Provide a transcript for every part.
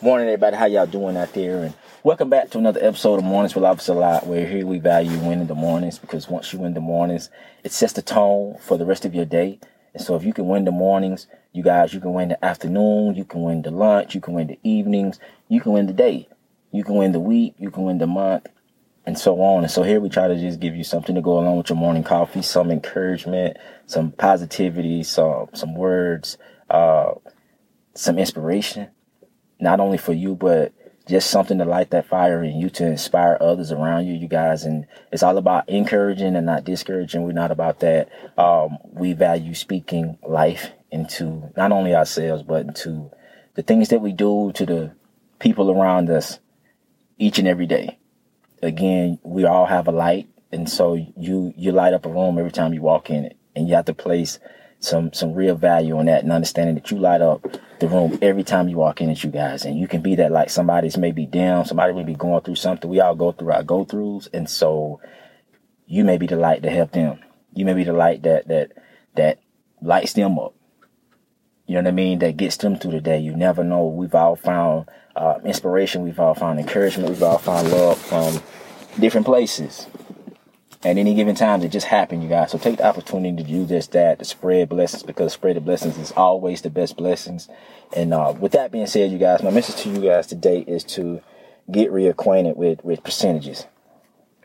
Morning, everybody. How y'all doing out there? And welcome back to another episode of Mornings with Officer Lot, where here we value winning the mornings because once you win the mornings, it sets the tone for the rest of your day. And so if you can win the mornings, you guys, you can win the afternoon, you can win the lunch, you can win the evenings, you can win the day, you can win the week, you can win the month, and so on. And so here we try to just give you something to go along with your morning coffee, some encouragement, some positivity, some some words, uh, some inspiration not only for you, but just something to light that fire in you to inspire others around you, you guys. And it's all about encouraging and not discouraging. We're not about that. Um, we value speaking life into not only ourselves, but into the things that we do to the people around us each and every day. Again, we all have a light. And so you, you light up a room every time you walk in it and you have to place some some real value on that and understanding that you light up the room every time you walk in at you guys and you can be that like somebody's maybe down somebody may be going through something. We all go through our go throughs and so you may be the light to help them. You may be the light that that that lights them up. You know what i mean? That gets them through the day. You never know. We've all found uh, inspiration. We've all found encouragement. We've all found love from different places at any given time it just happen, you guys. So take the opportunity to do this, that, to spread blessings because spread the blessings is always the best blessings. And uh, with that being said, you guys, my message to you guys today is to get reacquainted with with percentages.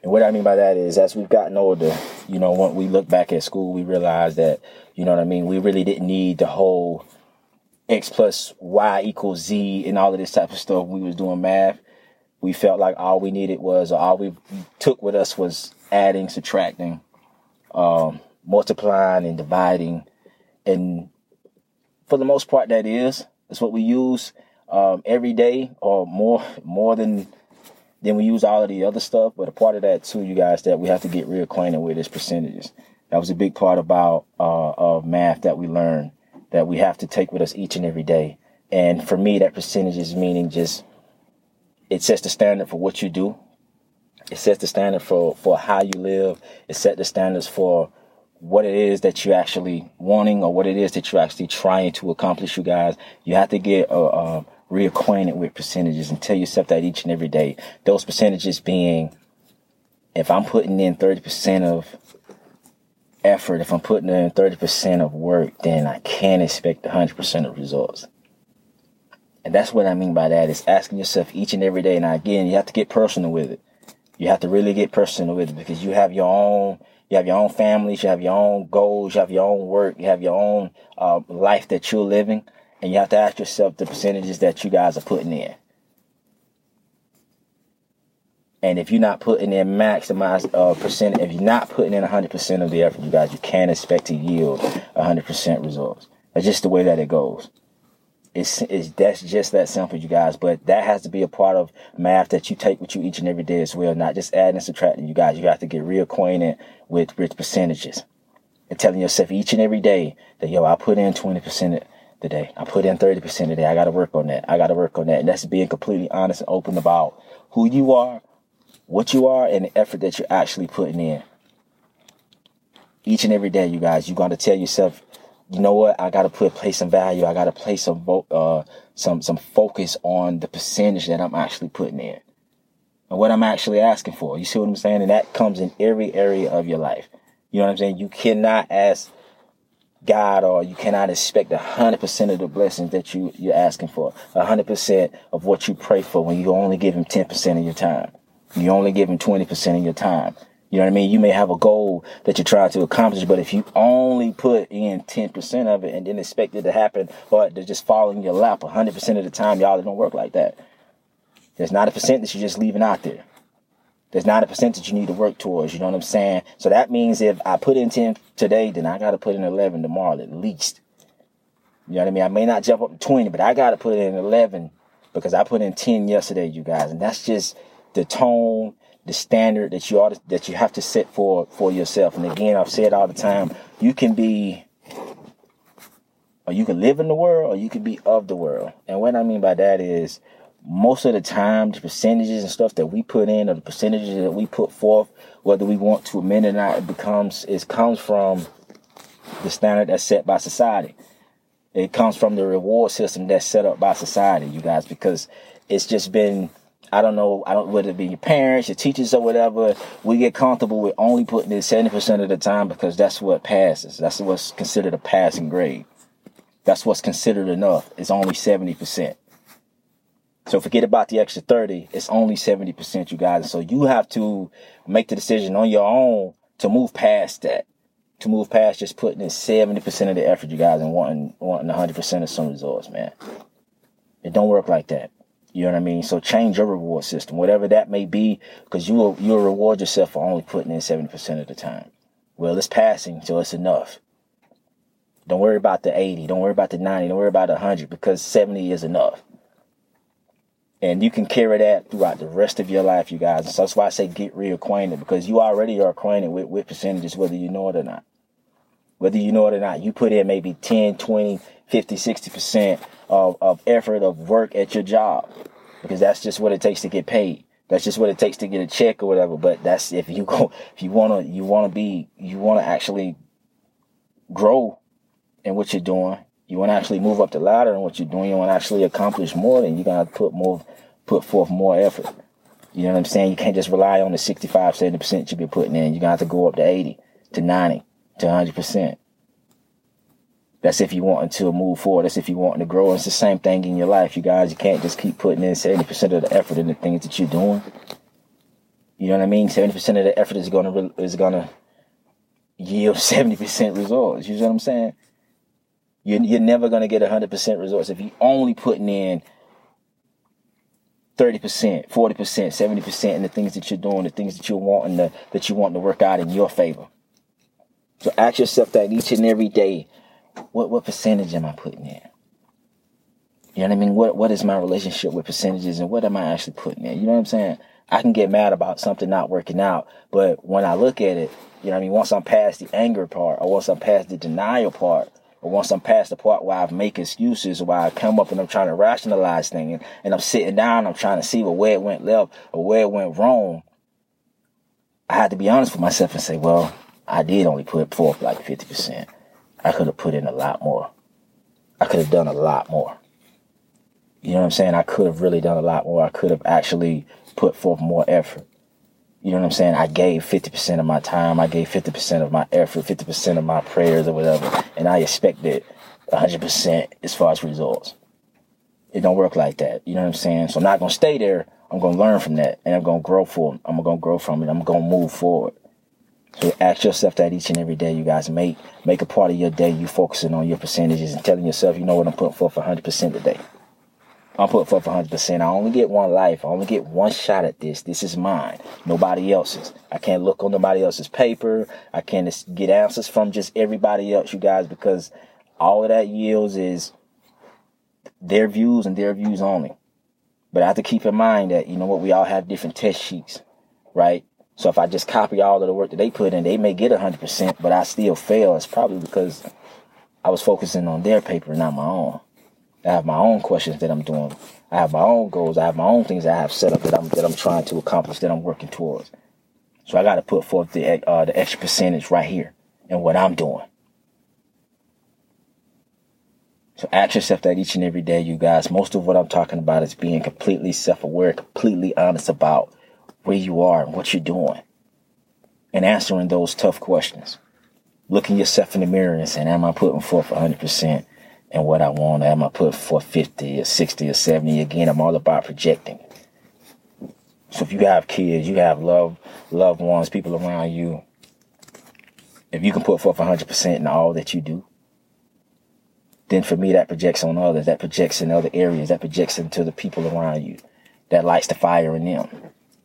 And what I mean by that is, as we've gotten older, you know, when we look back at school, we realize that, you know what I mean, we really didn't need the whole x plus y equals z and all of this type of stuff. We was doing math. We felt like all we needed was, or all we took with us was adding, subtracting, um, multiplying, and dividing. And for the most part, that is it's what we use um, every day, or more more than than we use all of the other stuff. But a part of that too, you guys, that we have to get reacquainted with is percentages. That was a big part about uh, of math that we learned that we have to take with us each and every day. And for me, that percentages meaning just it sets the standard for what you do it sets the standard for, for how you live. It set the standards for what it is that you're actually wanting or what it is that you're actually trying to accomplish, you guys. You have to get uh, uh, reacquainted with percentages and tell yourself that each and every day. Those percentages being, if I'm putting in 30% of effort, if I'm putting in 30% of work, then I can't expect 100% of results. And that's what I mean by that is asking yourself each and every day. Now, again, you have to get personal with it. You have to really get personal with it because you have your own, you have your own families, you have your own goals, you have your own work, you have your own uh, life that you're living, and you have to ask yourself the percentages that you guys are putting in. And if you're not putting in maximized uh, percent, if you're not putting in 100% of the effort, you guys, you can't expect to yield 100% results. That's just the way that it goes. It's, it's that's just that simple, you guys. But that has to be a part of math that you take with you each and every day as well. Not just adding and subtracting, you guys. You have to get reacquainted with rich percentages and telling yourself each and every day that yo, I put in twenty percent today. I put in thirty percent today. I got to work on that. I got to work on that. And that's being completely honest and open about who you are, what you are, and the effort that you're actually putting in. Each and every day, you guys, you're going to tell yourself you know what? I got to put place some value. I got to place some uh some some focus on the percentage that I'm actually putting in and what I'm actually asking for. You see what I'm saying? And that comes in every area of your life. You know what I'm saying? You cannot ask God or you cannot expect a hundred percent of the blessings that you you're asking for. A hundred percent of what you pray for when you only give Him ten percent of your time. You only give Him twenty percent of your time. You know what I mean? You may have a goal that you're trying to accomplish, but if you only put in 10% of it and then expect it to happen or to just fall in your lap 100% of the time, y'all, it don't work like that. There's not a percent that you're just leaving out there. There's not a percent that you need to work towards. You know what I'm saying? So that means if I put in 10 today, then I got to put in 11 tomorrow at least. You know what I mean? I may not jump up to 20, but I got to put in 11 because I put in 10 yesterday, you guys. And that's just the tone the standard that you ought to, that you have to set for for yourself. And again, I've said all the time, you can be or you can live in the world or you can be of the world. And what I mean by that is most of the time the percentages and stuff that we put in or the percentages that we put forth, whether we want to amend or not, it becomes it comes from the standard that's set by society. It comes from the reward system that's set up by society, you guys, because it's just been I don't know, I don't whether it be your parents, your teachers or whatever, we get comfortable with only putting it seventy percent of the time because that's what passes. That's what's considered a passing grade. That's what's considered enough. It's only seventy percent. So forget about the extra 30. It's only 70%, you guys. So you have to make the decision on your own to move past that. To move past just putting in 70% of the effort, you guys, and wanting, wanting 100% of some results, man. It don't work like that. You know what I mean? So change your reward system, whatever that may be, because you will, you'll reward yourself for only putting in 70% of the time. Well, it's passing, so it's enough. Don't worry about the 80. Don't worry about the 90. Don't worry about the 100 because 70 is enough. And you can carry that throughout the rest of your life, you guys. So that's why I say get reacquainted because you already are acquainted with, with percentages, whether you know it or not. Whether you know it or not, you put in maybe 10, 20, 50, 60% of, of effort of work at your job because that's just what it takes to get paid. That's just what it takes to get a check or whatever. But that's if you go, if you want to, you want to be, you want to actually grow in what you're doing. You want to actually move up the ladder in what you're doing. You want to actually accomplish more. Then you got to put more, put forth more effort. You know what I'm saying? You can't just rely on the 65, 70% you've been putting in. You're going to have to go up to 80, to 90, to 100%. That's if you want to move forward. That's if you want to grow. It's the same thing in your life, you guys. You can't just keep putting in 70% of the effort in the things that you're doing. You know what I mean? 70% of the effort is to, is to yield 70% results. You know what I'm saying? You're, you're never to get 100% results if you're only putting in 30%, 40%, 70% in the things that you're doing, the things that you're wanting to, that you want to work out in your favor. So ask yourself that each and every day, what, what percentage am I putting in? You know what I mean? What, what is my relationship with percentages and what am I actually putting in? You know what I'm saying? I can get mad about something not working out, but when I look at it, you know what I mean? Once I'm past the anger part or once I'm past the denial part, or once I'm past the part where I make excuses, where I come up and I'm trying to rationalize things, and, I'm sitting down, I'm trying to see where it went left or where it went wrong, I had to be honest with myself and say, well, I did only put forth like 50%. I could have put in a lot more. I could have done a lot more. You know what I'm saying? I could have really done a lot more. I could have actually put forth more effort. You know what I'm saying? I gave 50% of my time. I gave 50% of my effort, 50% of my prayers or whatever. And I expected 100% as far as results. It don't work like that. You know what I'm saying? So I'm not going to stay there. I'm going to learn from that and I'm going to grow from it. I'm going to grow from it. I'm going to move forward. So ask yourself that each and every day, you guys. Make make a part of your day you focusing on your percentages and telling yourself, you know what, I'm putting forth 100% today. I'm putting forth 100%. I only get one life. I only get one shot at this. This is mine. Nobody else's. I can't look on nobody else's paper. I can't get answers from just everybody else, you guys, because all of that yields is their views and their views only. But I have to keep in mind that, you know what, we all have different test sheets, right? So if I just copy all of the work that they put in, they may get 100%, but I still fail. It's probably because I was focusing on their paper, not my own. I have my own questions that I'm doing. I have my own goals. I have my own things that I have set up that I'm that I'm trying to accomplish that I'm working towards. So I got to put forth the uh, the extra percentage right here in what I'm doing. So ask yourself that each and every day, you guys. Most of what I'm talking about is being completely self-aware, completely honest about where you are and what you're doing, and answering those tough questions. Looking yourself in the mirror and saying, "Am I putting forth 100 percent?" and what I want. Am I put for 50 or 60 or 70? Again, I'm all about projecting. So if you have kids, you have love, loved ones, people around you, if you can put forth 100% in all that you do, then for me, that projects on others. That projects in other areas. That projects into the people around you. That lights the fire in them.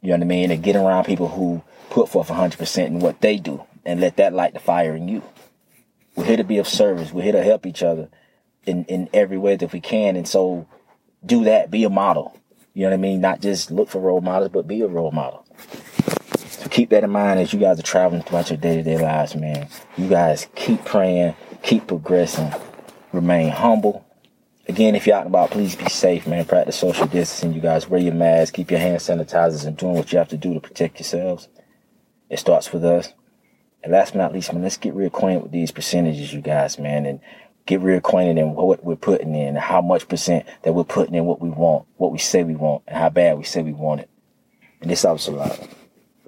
You know what I mean? And get around people who put forth 100% in what they do and let that light the fire in you. We're here to be of service. We're here to help each other in, in every way that we can. And so do that, be a model. You know what I mean? Not just look for role models, but be a role model. So keep that in mind as you guys are traveling throughout your day to day lives, man. You guys keep praying, keep progressing, remain humble. Again, if you're out and about, please be safe, man. Practice social distancing. You guys wear your mask, keep your hand sanitizers, and doing what you have to do to protect yourselves. It starts with us. And last but not least, man, let's get reacquainted with these percentages, you guys, man, and get reacquainted in what we're putting in, how much percent that we're putting in what we want, what we say we want, and how bad we say we want it. And this helps a lot.